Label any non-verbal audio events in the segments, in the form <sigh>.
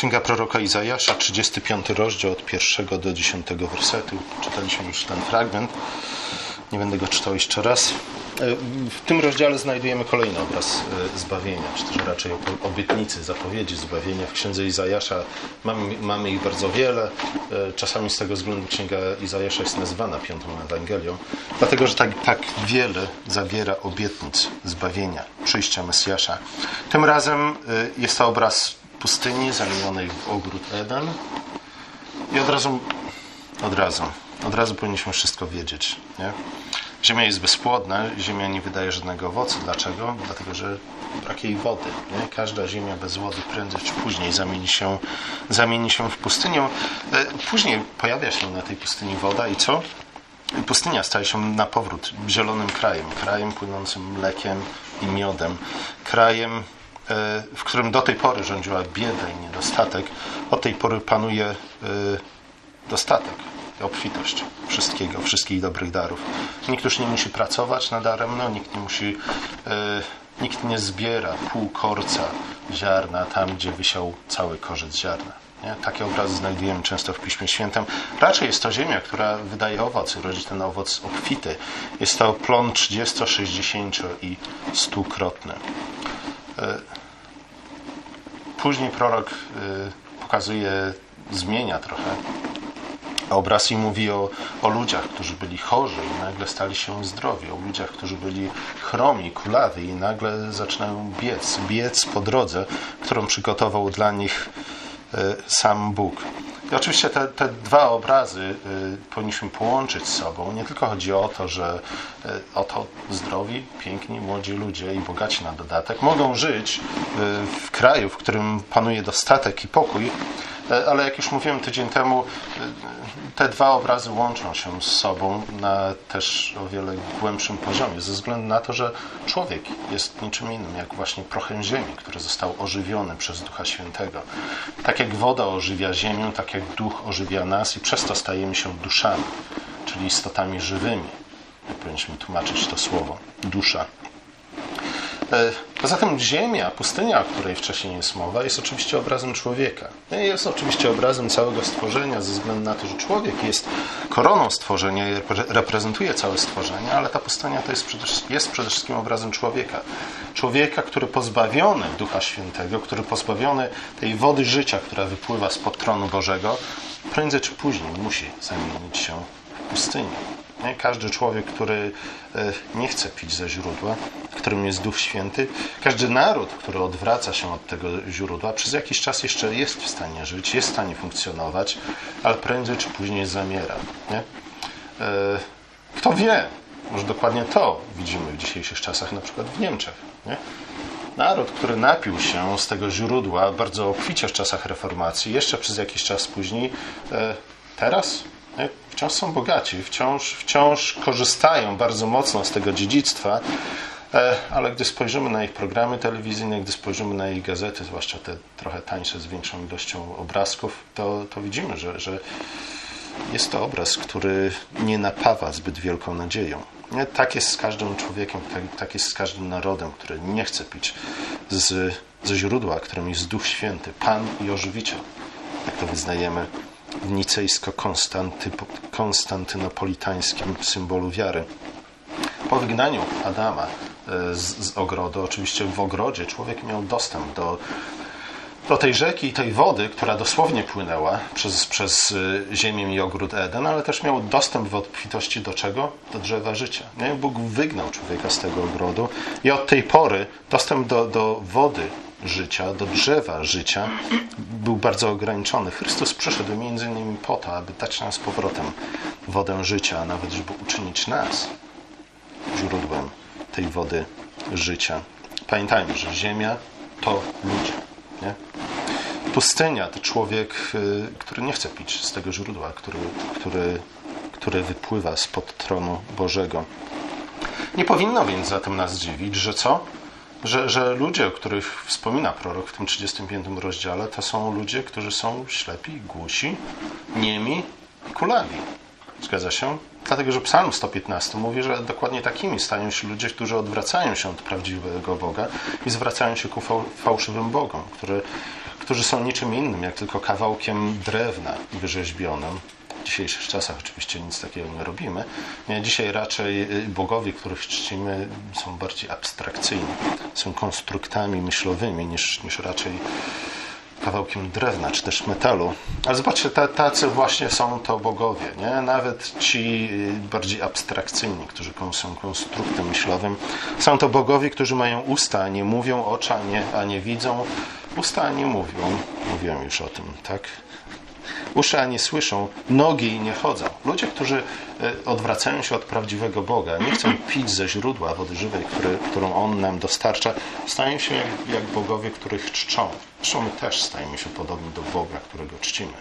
Księga proroka Izajasza, 35 rozdział od pierwszego do 10 wersetu. Czytaliśmy już ten fragment. Nie będę go czytał jeszcze raz. W tym rozdziale znajdujemy kolejny obraz e, zbawienia, czy też raczej obietnicy, zapowiedzi zbawienia. W księdze Izajasza mamy, mamy ich bardzo wiele. E, czasami z tego względu księga Izajasza jest nazywana piątą Ewangelią, dlatego że tak, tak wiele zawiera obietnic zbawienia, przyjścia Mesjasza. Tym razem e, jest to obraz pustyni zamienionej w ogród Eden. I od razu, od razu, od razu powinniśmy wszystko wiedzieć. Nie? Ziemia jest bezpłodna, ziemia nie wydaje żadnego owocu. Dlaczego? Dlatego, że brak jej wody. Nie? Każda ziemia bez wody prędzej czy później zamieni się, zamieni się w pustynię. E, później pojawia się na tej pustyni woda i co? Pustynia staje się na powrót zielonym krajem, krajem płynącym mlekiem i miodem, krajem, w którym do tej pory rządziła bieda i niedostatek. Od tej pory panuje e, dostatek obfitość wszystkiego, wszystkich dobrych darów. Nikt już nie musi pracować nadaremno, nikt nie musi, e, nikt nie zbiera pół korca ziarna tam, gdzie wysiał cały korzec ziarna. Nie? Takie obrazy znajdujemy często w Piśmie Świętym. Raczej jest to ziemia, która wydaje owoc, rodzi ten owoc obfity. Jest to plon 30, 60 i 100-krotny. Później prorok e, pokazuje, zmienia trochę obraz i mówi o, o ludziach, którzy byli chorzy i nagle stali się zdrowi, o ludziach, którzy byli chromi, kulawi i nagle zaczynają biec, biec po drodze, którą przygotował dla nich e, sam Bóg. I oczywiście te, te dwa obrazy y, powinniśmy połączyć z sobą. Nie tylko chodzi o to, że y, oto zdrowi, piękni, młodzi ludzie i bogaci na dodatek mogą żyć y, w kraju, w którym panuje dostatek i pokój, ale jak już mówiłem tydzień temu, te dwa obrazy łączą się z sobą na też o wiele głębszym poziomie, ze względu na to, że człowiek jest niczym innym, jak właśnie prochem ziemi, który został ożywiony przez Ducha Świętego. Tak jak woda ożywia ziemię, tak jak duch ożywia nas i przez to stajemy się duszami, czyli istotami żywymi. Jak powinniśmy tłumaczyć to słowo, dusza. E, poza tym ziemia, pustynia, o której wcześniej jest mowa, jest oczywiście obrazem człowieka. Jest oczywiście obrazem całego stworzenia, ze względu na to, że człowiek jest koroną stworzenia i reprezentuje całe stworzenie, ale ta pustynia to jest przede, jest przede wszystkim obrazem człowieka. Człowieka, który pozbawiony Ducha Świętego, który pozbawiony tej wody życia, która wypływa spod tronu Bożego, prędzej czy później musi zamienić się w pustynię. Nie? Każdy człowiek, który e, nie chce pić ze źródła, którym jest Duch Święty, każdy naród, który odwraca się od tego źródła, przez jakiś czas jeszcze jest w stanie żyć, jest w stanie funkcjonować, ale prędzej czy później zamiera. Nie? E, kto wie, może dokładnie to widzimy w dzisiejszych czasach, na przykład w Niemczech. Nie? Naród, który napił się z tego źródła bardzo obficie w czasach reformacji, jeszcze przez jakiś czas później, e, teraz wciąż są bogaci, wciąż, wciąż korzystają bardzo mocno z tego dziedzictwa, e, ale gdy spojrzymy na ich programy telewizyjne, gdy spojrzymy na ich gazety, zwłaszcza te trochę tańsze z większą ilością obrazków, to, to widzimy, że, że jest to obraz, który nie napawa zbyt wielką nadzieją. Tak jest z każdym człowiekiem, tak, tak jest z każdym narodem, który nie chce pić z, ze źródła, którym jest Duch Święty, Pan i Ożywiciel. Jak to wyznajemy nicejsko-konstantynopolitańskim symbolu wiary. Po wygnaniu Adama e, z, z ogrodu, oczywiście w ogrodzie, człowiek miał dostęp do, do tej rzeki i tej wody, która dosłownie płynęła przez, przez e, ziemię i ogród Eden, ale też miał dostęp w obfitości do czego? Do drzewa życia. Nie? Bóg wygnał człowieka z tego ogrodu i od tej pory dostęp do, do wody życia, do drzewa życia był bardzo ograniczony. Chrystus przyszedł między innymi po to, aby dać nam z powrotem wodę życia, a nawet żeby uczynić nas źródłem tej wody życia. Pamiętajmy, że ziemia to ludzie. Nie? Pustynia to człowiek, y, który nie chce pić z tego źródła, który, który, które wypływa spod tronu Bożego. Nie powinno więc zatem nas dziwić, że co? Że, że ludzie, o których wspomina prorok w tym 35 rozdziale, to są ludzie, którzy są ślepi, głusi, niemi i kulawi. Zgadza się? Dlatego, że Psalm 115 mówi, że dokładnie takimi stają się ludzie, którzy odwracają się od prawdziwego Boga i zwracają się ku fałszywym Bogom, który, którzy są niczym innym, jak tylko kawałkiem drewna wyrzeźbionym. W dzisiejszych czasach oczywiście nic takiego nie robimy. Dzisiaj raczej y, bogowie, których czcimy, są bardziej abstrakcyjni. Są konstruktami myślowymi niż, niż raczej kawałkiem drewna czy też metalu. Ale zobaczcie, tacy właśnie są to bogowie. Nie? Nawet ci y, bardziej abstrakcyjni, którzy są konstruktem myślowym, są to bogowie, którzy mają usta, a nie mówią, oczy, a nie, a nie widzą. Usta, a nie mówią. Mówiłem już o tym, tak? Uszy, a nie słyszą, nogi nie chodzą. Ludzie, którzy e, odwracają się od prawdziwego Boga, nie chcą <clears throat> pić ze źródła wody żywej, który, którą On nam dostarcza, stają się jak, jak bogowie, których czczą. Zresztą my też stajemy się podobni do Boga, którego czcimy.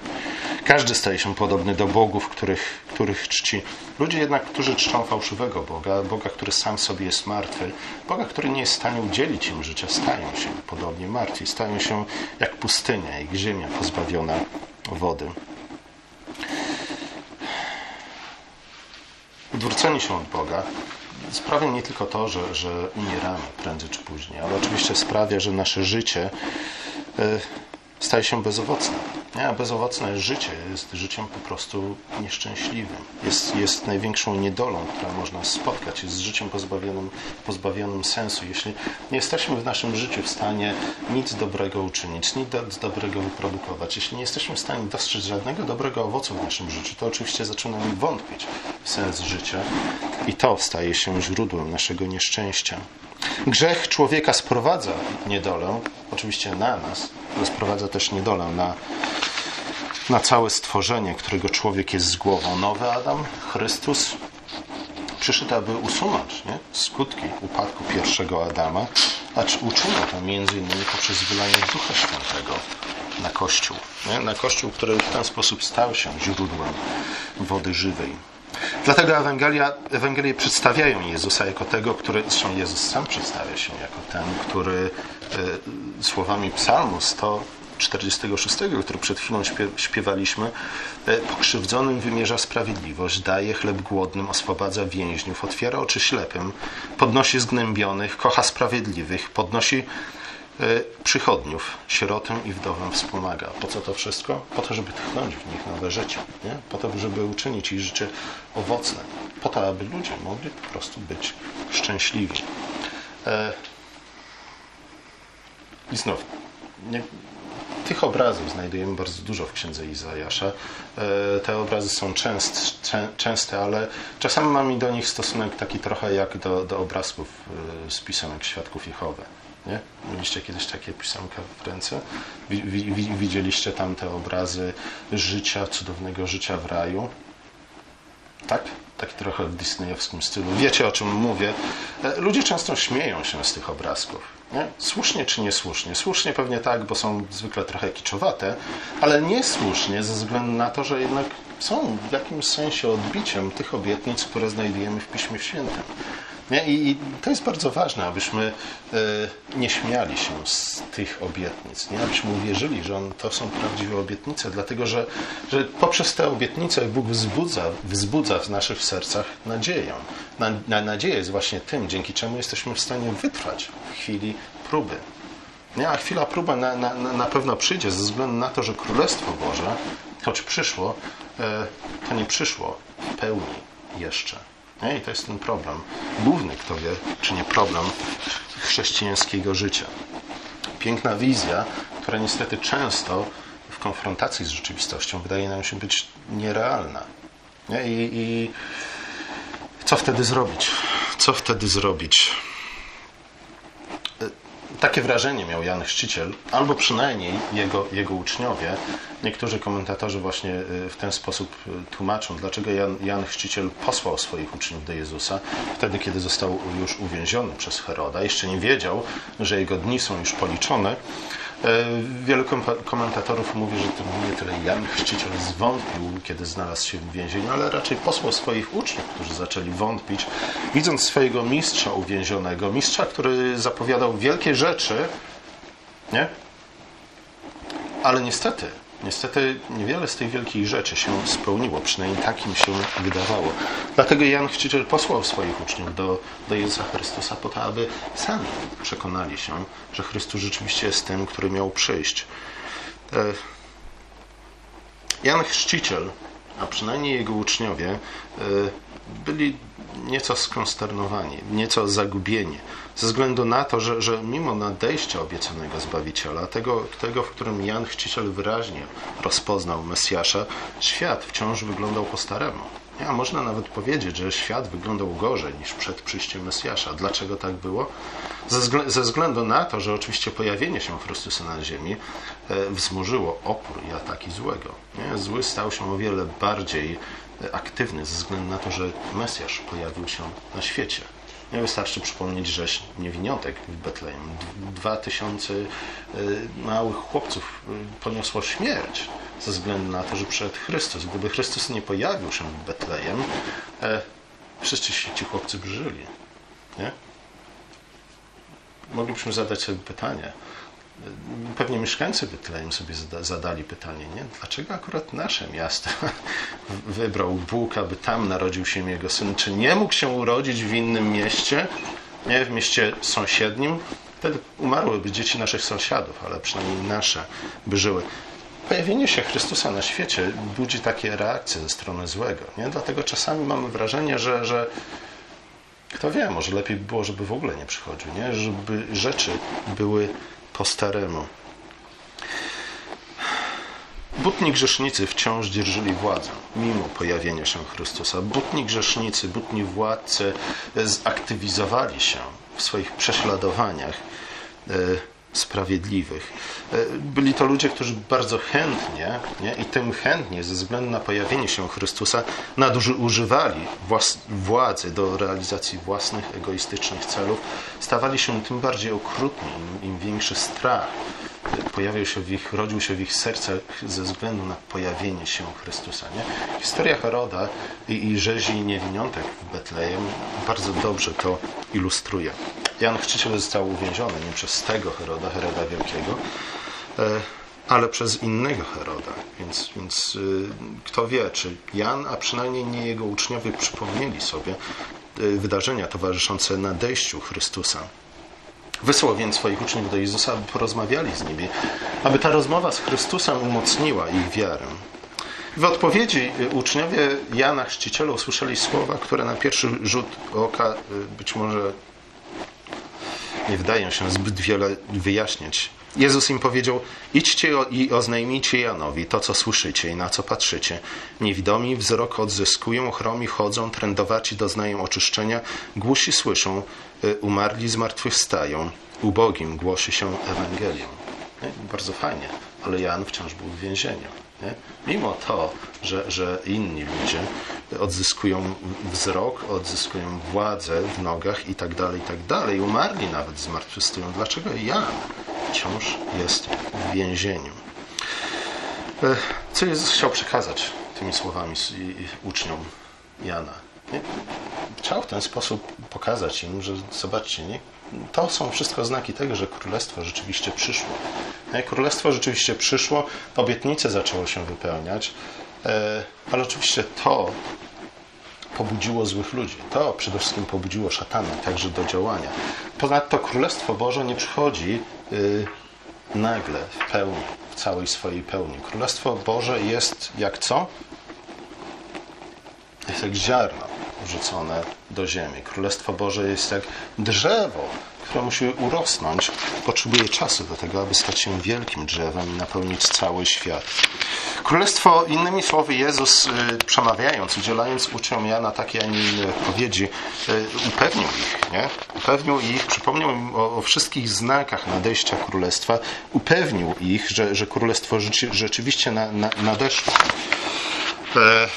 Każdy staje się podobny do bogów, których, których czci. Ludzie jednak, którzy czczą fałszywego Boga, Boga, który sam sobie jest martwy, Boga, który nie jest w stanie udzielić im życia, stają się podobnie martwi. Stają się jak pustynia, jak ziemia pozbawiona wody. Odwrócenie się od Boga sprawia nie tylko to, że, że umieramy prędzej czy później, ale oczywiście sprawia, że nasze życie e, staje się bezowocne. Nie, a bezowocne życie jest życiem po prostu nieszczęśliwym. Jest, jest największą niedolą, która można spotkać. Jest życiem pozbawionym, pozbawionym sensu. Jeśli nie jesteśmy w naszym życiu w stanie nic dobrego uczynić, nic dobrego wyprodukować, jeśli nie jesteśmy w stanie dostrzec żadnego dobrego owocu w naszym życiu, to oczywiście zaczynamy wątpić w sens życia i to staje się źródłem naszego nieszczęścia. Grzech człowieka sprowadza niedolę, oczywiście na nas, ale sprowadza też niedolę na, na całe stworzenie, którego człowiek jest z głową. Nowy Adam, Chrystus, przyszedł, aby usunąć nie? skutki upadku pierwszego Adama, acz uczynił to innymi poprzez wylanie Ducha Świętego na Kościół. Nie? Na Kościół, który w ten sposób stał się źródłem wody żywej. Dlatego Ewangelia, Ewangelie przedstawiają Jezusa jako tego, który, zresztą Jezus sam przedstawia się jako ten, który e, słowami psalmu 146, który przed chwilą śpiewaliśmy, e, pokrzywdzonym wymierza sprawiedliwość, daje chleb głodnym, oswobadza więźniów, otwiera oczy ślepym, podnosi zgnębionych, kocha sprawiedliwych, podnosi przychodniów, sierotę i wdowę wspomaga. Po co to wszystko? Po to, żeby tchnąć w nich nowe życie. Nie? Po to, żeby uczynić ich życie owocne. Po to, aby ludzie mogli po prostu być szczęśliwi. E, I znów, nie, tych obrazów znajdujemy bardzo dużo w księdze Izajasza. E, te obrazy są częst, częste, ale czasami mamy do nich stosunek taki trochę jak do, do obrazków z pisanek Świadków Jehowy. Nie? Mieliście kiedyś takie pisemka w ręce? Widzieliście tam te obrazy życia, cudownego życia w raju? Tak? Tak trochę w disneyowskim stylu. Wiecie o czym mówię. E, ludzie często śmieją się z tych obrazków. Nie? Słusznie czy niesłusznie? Słusznie pewnie tak, bo są zwykle trochę kiczowate, ale niesłusznie ze względu na to, że jednak są w jakimś sensie odbiciem tych obietnic, które znajdujemy w Piśmie Świętym. Nie? I, to jest bardzo ważne, abyśmy e, nie śmiali się z tych obietnic, nie? abyśmy uwierzyli, że on, to są prawdziwe obietnice, dlatego że, że poprzez te obietnice Bóg wzbudza, wzbudza w naszych sercach nadzieję. Na, na, nadzieja jest właśnie tym, dzięki czemu jesteśmy w stanie wytrwać w chwili próby. Nie? A chwila próby na, na, na pewno przyjdzie ze względu na to, że Królestwo Boże, choć przyszło, e, to nie przyszło w pełni jeszcze. Nie? I to jest ten problem. Główny, kto wie, czy nie problem chrześcijańskiego życia. Piękna wizja, która niestety często w konfrontacji z rzeczywistością wydaje nam się być nierealna. Nie? I, I co wtedy zrobić? Co wtedy zrobić? Takie wrażenie miał Jan Chrzciciel, albo przynajmniej jego, jego uczniowie. Niektórzy komentatorzy właśnie y, w ten sposób y, tłumaczą, dlaczego Jan, Jan Chrzciciel posłał swoich uczniów do Jezusa, wtedy kiedy został już uwięziony przez Heroda. Jeszcze nie wiedział, że jego dni są już policzone, wielu komentatorów mówi, że to nie tyle Jan Chrzciciel zwątpił, kiedy znalazł się w więzieniu, ale raczej posłał swoich uczniów, którzy zaczęli wątpić, widząc swojego mistrza uwięzionego, mistrza, który zapowiadał wielkie rzeczy, nie? Ale niestety Niestety niewiele z tych wielkich rzeczy się spełniło, przynajmniej tak im się wydawało. Dlatego Jan Chrzciciel posłał swoich uczniów do, do Jezusa Chrystusa po to, aby sami przekonali się, że Chrystus rzeczywiście jest tym, który miał przyjść. Jan Chrzciciel, a przynajmniej jego uczniowie, byli nieco skonsternowani, nieco zagubieni, ze względu na to, że, że mimo nadejścia obiecanego Zbawiciela, tego, tego, w którym Jan Chrzciciel wyraźnie rozpoznał Mesjasza, świat wciąż wyglądał po staremu. A można nawet powiedzieć, że świat wyglądał gorzej niż przed przyjściem Mesjasza. Dlaczego tak było? Ze, ze względu na to, że oczywiście pojawienie się Chrystusa na ziemi e, wzmożyło opór i ataki złego. Zły stał się o wiele bardziej aktywny ze względu na to, że Mesjasz pojawił się na świecie. Nie wystarczy przypomnieć rzeź niewiniątek w Betlejem. Dwa tysiące y, małych chłopców y, poniosło śmierć ze względu na to, że przed Chrystus. Gdyby Chrystus nie pojawił się w Betlejem, e, wszyscy ci chłopcy by żyli. Nie? Moglibyśmy zadać sobie pytanie, pewnie mieszkańcy Betlejem sobie zadali pytanie, nie? dlaczego akurat nasze miasto <laughs> wybrał Bóg, aby tam narodził się jego syn? Czy nie mógł się urodzić w innym mieście, nie w mieście sąsiednim? Wtedy umarłyby dzieci naszych sąsiadów, ale przynajmniej nasze by żyły. Pojawienie się Chrystusa na świecie budzi takie reakcje ze strony złego. Nie? Dlatego czasami mamy wrażenie, że, że kto wie, może lepiej by było, żeby w ogóle nie przychodził, nie? żeby rzeczy były po staremu. Butni grzesznicy wciąż dzierżyli władzę, mimo pojawienia się Chrystusa. Butni grzesznicy, butni władcy zaktywizowali się w swoich prześladowaniach e, sprawiedliwych. E, byli to ludzie, którzy bardzo chętnie nie, i tym chętnie, ze względu na pojawienie się Chrystusa, nadużywali władzy do realizacji własnych egoistycznych celów, stawali się tym bardziej okrutni, im, im większy strach pojawił się w ich, rodził się w ich sercach ze względu na pojawienie się Chrystusa. Nie? Historia Heroda i, i rzezi niewiniątek w Betlejem bardzo dobrze to ilustruje. Jan Chrzciciel został uwięziony nie przez tego Heroda, Heroda Wielkiego, e, ale przez innego Heroda. Więc, więc y, kto wie, czy Jan, a przynajmniej nie jego uczniowie przypomnieli sobie y, wydarzenia towarzyszące nadejściu Chrystusa. Wysłał więc swoich uczniów do Jezusa, aby porozmawiali z nimi, aby ta rozmowa z Chrystusem umocniła ich wiarę. W odpowiedzi y, uczniowie Jana Chrzciciela usłyszeli słowa, które na pierwszy rzut oka być może nie wydają się zbyt wiele wyjaśniać. Jezus im powiedział: Idźcie i oznajmijcie Janowi to, co słyszycie i na co patrzycie. Niewidomi wzrok odzyskują, chromi chodzą, trędowaci doznają oczyszczenia, głusi słyszą, y, umarli zmartwychwstają, ubogim głosi się Ewangelią. Bardzo fajnie, ale Jan wciąż był w więzieniu. Nie? Mimo to, że, że inni ludzie odzyskują wzrok, odzyskują władzę w nogach i tak dalej, i tak dalej, umarli nawet, zmartwychwstają. Dlaczego Jan wciąż jest w więzieniu? E, co Jezus chciał przekazać tymi słowami uczniom Jana? Chciał w ten sposób pokazać im, że zobaczcie, nie? to są wszystko znaki tego, że królestwo rzeczywiście przyszło. Królestwo rzeczywiście przyszło, obietnice zaczęło się wypełniać, e, ale oczywiście to pobudziło złych ludzi. To przede wszystkim pobudziło szatana także do działania. Ponadto Królestwo Boże nie przychodzi nagle w pełni, w całej swojej pełni. Królestwo Boże jest jak co? Jest jak ziarno wrzucone do ziemi. Królestwo Boże jest jak drzewo, które musi urosnąć. Potrzebuje czasu do tego, aby stać się wielkim drzewem i napełnić cały świat. Królestwo, innymi słowy, Jezus y, przemawiając, udzielając uczniom Jana takiej, a nie innej odpowiedzi, y, upewnił ich, nie? Upewnił ich, przypomniał im o, o wszystkich znakach nadejścia Królestwa, upewnił ich, że, że Królestwo rzeczywiście na, na, nadeszło. E,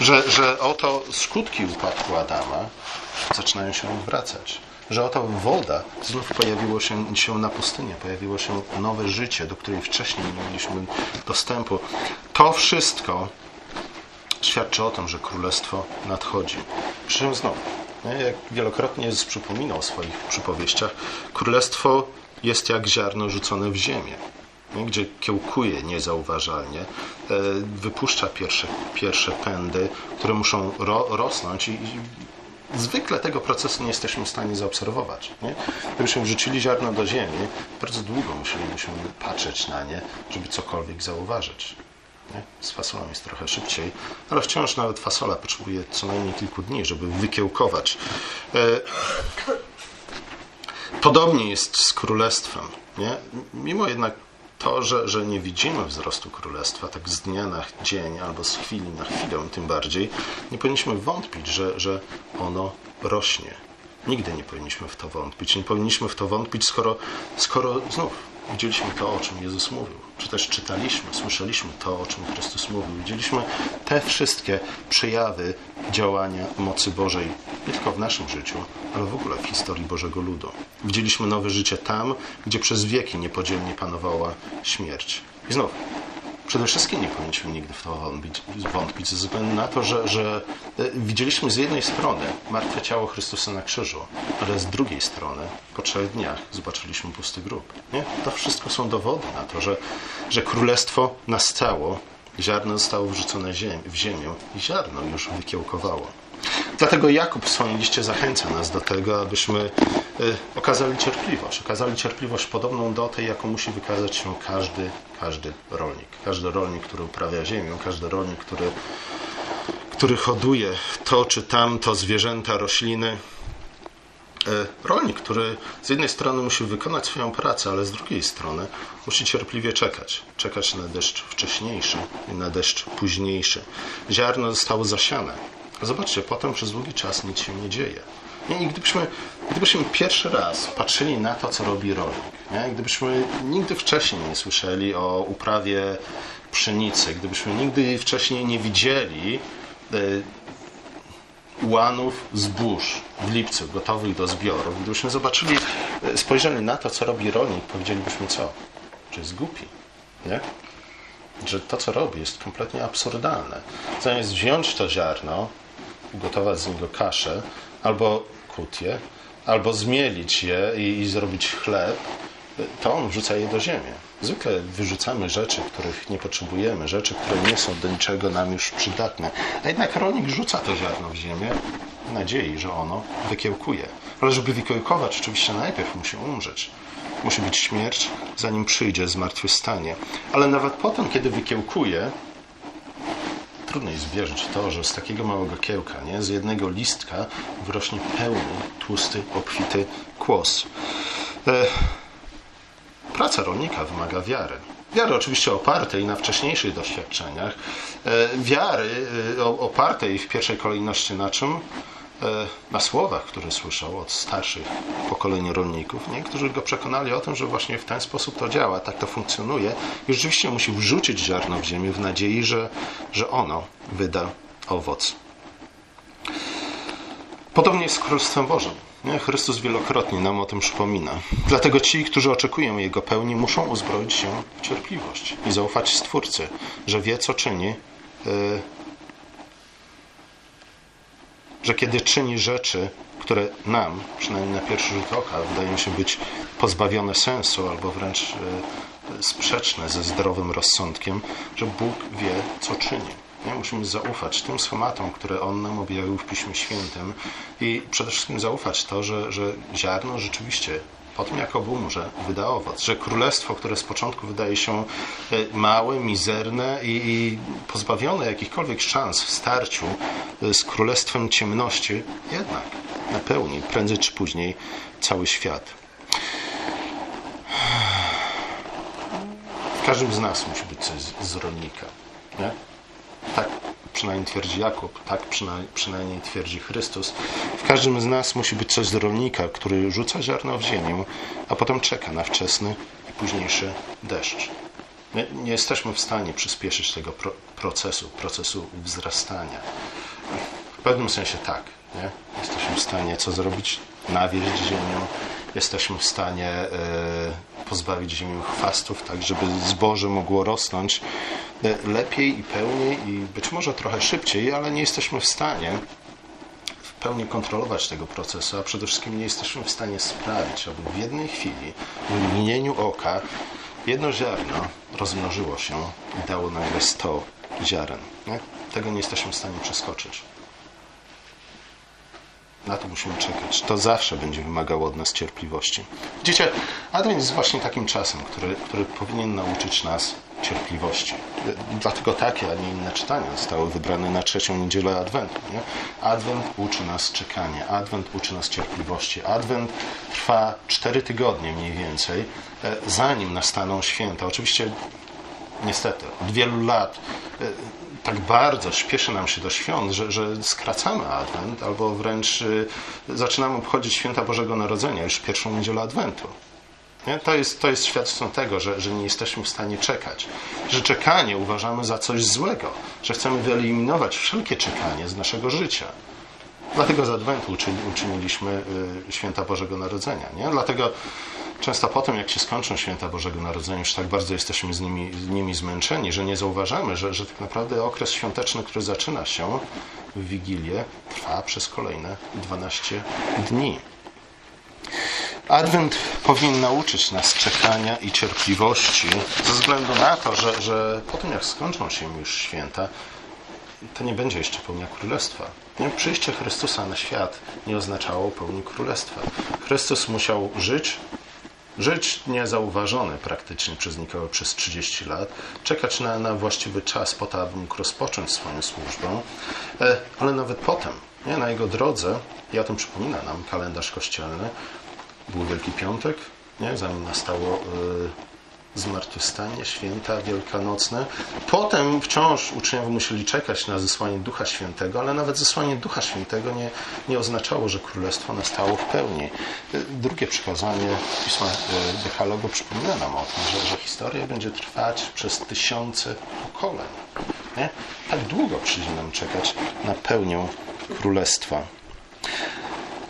że, że oto skutki upadku Adama zaczynają się odwracać. Że oto woda znów pojawiło się, się na pustyni, pojawiło się nowe życie, do której wcześniej nie mieliśmy dostępu. To wszystko świadczy o tym, że królestwo nadchodzi. Przy czym znowu, jak wielokrotnie Jezus przypominał w swoich przypowieściach, królestwo jest jak ziarno rzucone w ziemię gdzie kiełkuje niezauważalnie, e, wypuszcza pierwsze, pierwsze pędy, które muszą ro, rosnąć i, zwykle tego procesu nie jesteśmy w stanie zaobserwować. Nie? Gdybyśmy wrzucili ziarno do ziemi, bardzo długo musielibyśmy patrzeć na nie, żeby cokolwiek zauważyć. Nie? Z fasolą jest trochę szybciej, ale wciąż nawet fasola potrzebuje co najmniej kilku dni, żeby wykiełkować. E, podobnie jest z królestwem. Nie? Mimo jednak to, że, że nie widzimy wzrostu królestwa tak z dnia na dzień albo z chwili na chwilę, tym bardziej nie powinniśmy wątpić, że, że ono rośnie. Nigdy nie powinniśmy w to wątpić. Nie powinniśmy w to wątpić, skoro, skoro znów widzieliśmy to, o czym Jezus mówił. Czy też czytaliśmy, słyszeliśmy to, o czym Chrystus mówił. Widzieliśmy te wszystkie przejawy działania mocy Bożej, nie tylko w naszym życiu, ale w ogóle w historii Bożego Ludu. Widzieliśmy nowe życie tam, gdzie przez wieki niepodzielnie panowała śmierć. I znów, Przede wszystkim nie powinniśmy nigdy w to wątpić, ze względu na to, że, że e, widzieliśmy z jednej strony martwe ciało Chrystusa na krzyżu, ale z drugiej strony po trzech dniach zobaczyliśmy pusty grób. Nie? To wszystko są dowody na to, że, że królestwo nastało, ziarno zostało wrzucone w ziemię i ziarno już wykiełkowało. Dlatego Jakub w swoim liście zachęca nas do tego, abyśmy y, okazali cierpliwość. Okazali cierpliwość podobną do tej, jaką musi wykazać się każdy, każdy rolnik. Każdy rolnik, który uprawia ziemię, każdy rolnik, który, który hoduje to czy tamto, zwierzęta, rośliny. Y, rolnik, który z jednej strony musi wykonać swoją pracę, ale z drugiej strony musi cierpliwie czekać. Czekać na deszcz wcześniejszy i na deszcz późniejszy. Ziarno zostało zasiane Zobaczcie, potem przez długi czas nic się nie dzieje. I gdybyśmy, gdybyśmy pierwszy raz patrzyli na to, co robi rolnik, nie? gdybyśmy nigdy wcześniej nie słyszeli o uprawie pszenicy, gdybyśmy nigdy wcześniej nie widzieli y, łanów zbóż w lipcu gotowych do zbioru, gdybyśmy zobaczyli, e, spojrzeli na to, co robi rolnik, powiedzielibyśmy co? Że jest głupi, nie? Że to, co robi, jest kompletnie absurdalne. Zamiast wziąć to ziarno, ugotować z niego kaszę, albo kutię, albo zmielić je i, i zrobić chleb, to on wrzuca je do ziemi. Zwykle wyrzucamy rzeczy, których nie potrzebujemy, rzeczy, które nie są do niczego nam już przydatne. A jednak rolnik rzuca to ziarno w ziemię w nadziei, że ono wykiełkuje. Ale żeby wykiełkować, oczywiście najpierw musi umrzeć. Musi być śmierć, zanim przyjdzie zmartwychwstanie. Ale nawet potem, kiedy wykiełkuje, trudno jest wierzyć to, że z takiego małego kiełka, nie, z jednego listka wyrośnie pełny, tłusty, obfity kłos. E, praca rolnika wymaga wiary. Wiary oczywiście opartej na wcześniejszych doświadczeniach, e, wiary e, opartej w pierwszej kolejności na czym? E, na słowach, które słyszał od starszych pokoleń rolników, nie? którzy go przekonali o tym, że właśnie w ten sposób to działa, tak to funkcjonuje i rzeczywiście musi wrzucić ziarno w ziemię w nadziei, że, że ono wyda owoc. Podobnie jest z Królestwem Bożym. Chrystus wielokrotnie nam o tym przypomina. Dlatego ci, którzy oczekują Jego pełni, muszą uzbroić się w cierpliwość i zaufać Stwórcy, że wie, co czyni, e, że kiedy czyni rzeczy, które nam, przynajmniej na pierwszy rzut oka, wydają się być pozbawione sensu albo wręcz e, sprzeczne ze zdrowym rozsądkiem, że Bóg wie, co czyni. Nie? Musimy zaufać tym schematom, które On nam objawił w Piśmie Świętym i przede wszystkim zaufać to, że, że ziarno rzeczywiście po tym jak obumrze, wyda owoc. Że królestwo, które z początku wydaje się e, małe, mizerne i, pozbawione jakichkolwiek szans w starciu e, z królestwem ciemności, jednak napełni prędzej czy później cały świat. W każdym z nas musi być coś z, z rolnika. Nie? Tak przynajmniej twierdzi Jakub, tak przynajmniej, twierdzi Chrystus. W każdym z nas musi być coś z rolnika, który rzuca ziarno w ziemię, a potem czeka na wczesny i późniejszy deszcz. Nie, nie jesteśmy w stanie przyspieszyć tego pro, procesu, procesu wzrastania. W pewnym sensie tak. Nie? Jesteśmy w stanie co zrobić? Nawieść ziemię. Jesteśmy w stanie e, pozbawić ziemię chwastów, tak żeby zboże mogło rosnąć e, lepiej i pełniej i być może trochę szybciej, ale nie jesteśmy w stanie w pełni kontrolować tego procesu, a przede wszystkim nie jesteśmy w stanie sprawić, aby w jednej chwili, w mgnieniu oka, jedno ziarno rozmnożyło się i dało nagle 100 ziaren. Nie? Tego nie jesteśmy w stanie przeskoczyć. Na to musimy czekać. To zawsze będzie wymagało od nas cierpliwości. Widzicie, Adwent jest właśnie takim czasem, który, który powinien nauczyć nas cierpliwości. Dlatego takie, a nie inne czytania zostały wybrane na trzecią niedzielę Adwentu. Nie? Adwent uczy nas czekania, Adwent uczy nas cierpliwości. Adwent trwa cztery tygodnie mniej więcej, e, zanim nastaną święta. Oczywiście, niestety, od wielu lat e, tak bardzo śpieszy nam się do świąt, że, że skracamy Adwent, albo wręcz e, zaczynamy obchodzić święta Bożego Narodzenia już pierwszą niedzielę Adwentu. Nie? To, jest, to jest świadectwem tego, że, że nie jesteśmy w stanie czekać. Że czekanie uważamy za coś złego, że chcemy wyeliminować wszelkie czekanie z naszego życia. Dlatego z Adwentu uczyniliśmy y, święta Bożego Narodzenia. Nie? Dlatego często potem, jak się skończą święta Bożego Narodzenia, już tak bardzo jesteśmy z nimi, z nimi zmęczeni, że nie zauważamy, że, że tak naprawdę okres świąteczny, który zaczyna się w Wigilię, trwa przez kolejne 12 dni. Adwent powinien nauczyć nas czekania i cierpliwości, ze względu na to, że, że po tym jak skończą się już święta, to nie będzie jeszcze pełnia królestwa. Przyjście Chrystusa na świat nie oznaczało pełni królestwa. Chrystus musiał żyć, żyć niezauważony praktycznie przez nikogo przez 30 lat, czekać na, na właściwy czas po to, aby mógł rozpocząć swoją służbę, e, ale nawet potem, nie? na jego drodze, i o tym przypomina nam kalendarz kościelny, był Wielki Piątek, nie? zanim nastało y, zmartwychwstanie, święta wielkanocne. Potem wciąż uczniowie musieli czekać na zesłanie Ducha Świętego, ale nawet zesłanie Ducha Świętego nie, nie oznaczało, że Królestwo nastało w pełni. Drugie przykazanie Pisma y, Dekalogu przypomina nam o tym, że, że historia będzie trwać przez tysiące pokoleń. Nie? Tak długo przyjdzie nam czekać na pełnię Królestwa.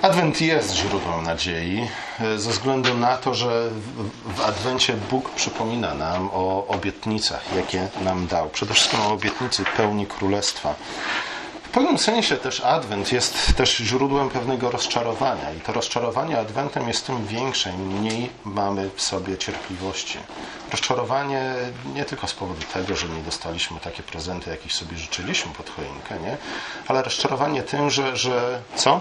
Adwent jest źródłem nadziei, e, ze względu na to, że w Adwencie Bóg przypomina nam o obietnicach, jakie nam dał. Przede wszystkim o obietnicy pełni królestwa. W pewnym sensie też Adwent jest też źródłem pewnego rozczarowania i to rozczarowanie Adwentem jest tym większe, im mniej mamy w sobie cierpliwości. Rozczarowanie nie tylko z powodu tego, że nie dostaliśmy takie prezenty, jakich sobie życzyliśmy pod choinkę, nie? ale rozczarowanie tym, że, że co?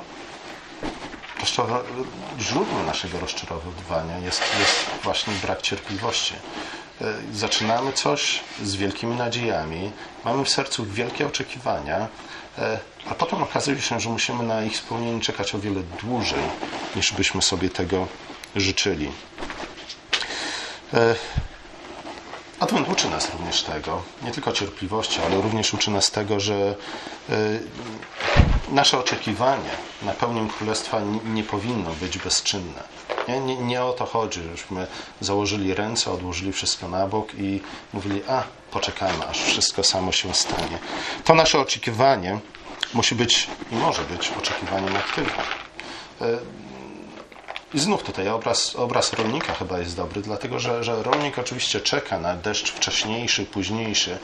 Źródłem naszego rozczarowywania jest, jest właśnie brak cierpliwości. E, zaczynamy coś z wielkimi nadziejami, mamy w sercu wielkie oczekiwania, e, a potem okazuje się, że musimy na ich spełnienie czekać o wiele dłużej, niż byśmy sobie tego życzyli. E, Adwent uczy nas również tego, nie tylko cierpliwości, ale również uczy nas tego, że nasze oczekiwanie na pełnię królestwa nie powinno być bezczynne. Nie, nie, nie, o to chodzi, żebyśmy założyli ręce, odłożyli wszystko na bok i mówili, a poczekajmy, aż wszystko samo się stanie. To nasze oczekiwanie musi być i może być oczekiwaniem aktywnym. I znów tutaj obraz, obraz rolnika chyba jest dobry, dlatego że, że rolnik oczywiście czeka na deszcz wcześniejszy, późniejszy,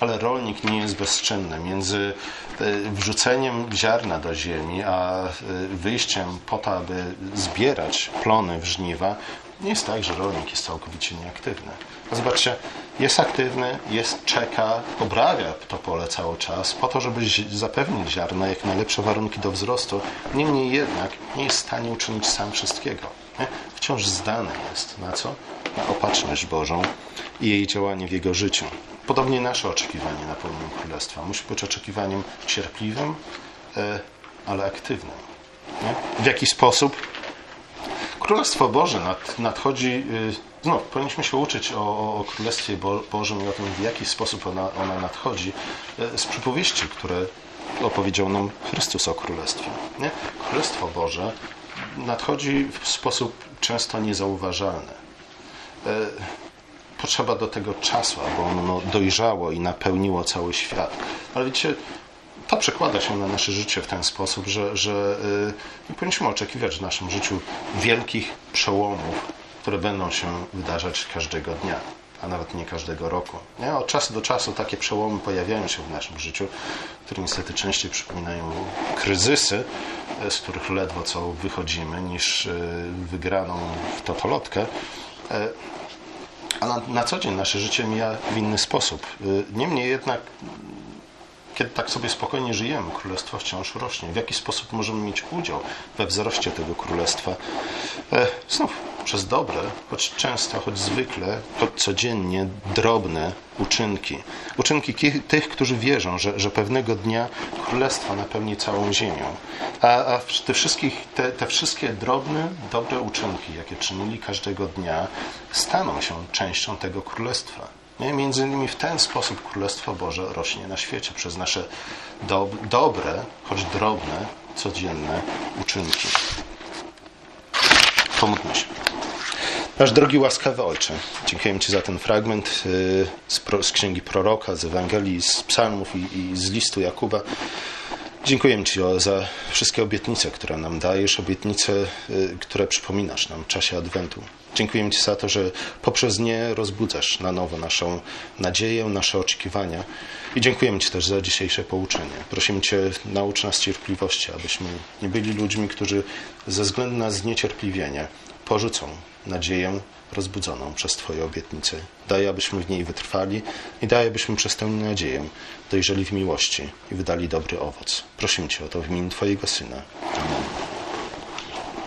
ale rolnik nie jest bezczynny. Między e, wrzuceniem ziarna do ziemi, a e, wyjściem po to, aby zbierać plony w żniwa, nie jest tak, że rolnik jest całkowicie nieaktywny. Zobaczcie, jest aktywny, jest, czeka, obrawia to pole cały czas po to, żeby zapewnić ziarno jak najlepsze warunki do wzrostu. Niemniej jednak nie jest w stanie uczynić sam wszystkiego. Nie? Wciąż zdany jest na co? Na opatrzność Bożą i jej działanie w jego życiu. Podobnie nasze oczekiwanie na pełnię Królestwa musi być oczekiwaniem cierpliwym, e, ale aktywnym. Nie? W jaki sposób Królestwo Boże nad, nadchodzi. Y, znów, powinniśmy się uczyć o, o, Królestwie Bo, Bożym i o tym, w jaki sposób ona, ona nadchodzi y, z przypowieści, które opowiedział nam Chrystus o Królestwie. Nie? Królestwo Boże nadchodzi w sposób często niezauważalny. Y, potrzeba do tego czasu, aby ono dojrzało i napełniło cały świat. Ale wiecie, to przekłada się na nasze życie w ten sposób, że, że y, nie powinniśmy oczekiwać w naszym życiu wielkich przełomów, które będą się wydarzać każdego dnia, a nawet nie każdego roku. Nie? Od czasu do czasu takie przełomy pojawiają się w naszym życiu, które niestety częściej przypominają kryzysy, y, z których ledwo co wychodzimy, niż y, wygraną w totolotkę. A na, na co dzień nasze życie mija w inny sposób. Niemniej jednak kiedy tak sobie spokojnie żyjemy, królestwo wciąż rośnie. W jaki sposób możemy mieć udział we wzroście tego królestwa? E, znów przez dobre, choć często, choć zwykle, choć codziennie drobne uczynki. Uczynki tych, którzy wierzą, że, że pewnego dnia królestwo napełni całą ziemią. A, a te, wszystkich, te, te wszystkie drobne, dobre uczynki, jakie czynili każdego dnia, staną się częścią tego królestwa. Nie? Między innymi w ten sposób Królestwo Boże rośnie na świecie przez nasze do, dobre, choć drobne, codzienne uczynki. Pomódlmy się. Nasz drogi łaskawy Ojcze, dziękujemy Ci za ten fragment y, z, z księgi proroka, z Ewangelii, z psalmów i, i z listu Jakuba. Dziękuję Ci za wszystkie obietnice, które nam dajesz, obietnice, y, które przypominasz nam w czasie Adwentu. Dziękuję Ci za to, że poprzez nie rozbudzasz na nowo naszą nadzieję, nasze oczekiwania. I dziękujemy Ci też za dzisiejsze pouczenie. Prosimy Cię, naucz nas cierpliwości, abyśmy nie byli ludźmi, którzy ze względu na zniecierpliwienie porzucą nadzieję rozbudzoną przez Twoje obietnice. Daj, abyśmy w niej wytrwali i daj, abyśmy przez tę nadzieję dojrzeli w miłości i wydali dobry owoc. Prosimy Cię o to w imieniu Twojego Syna. Amen.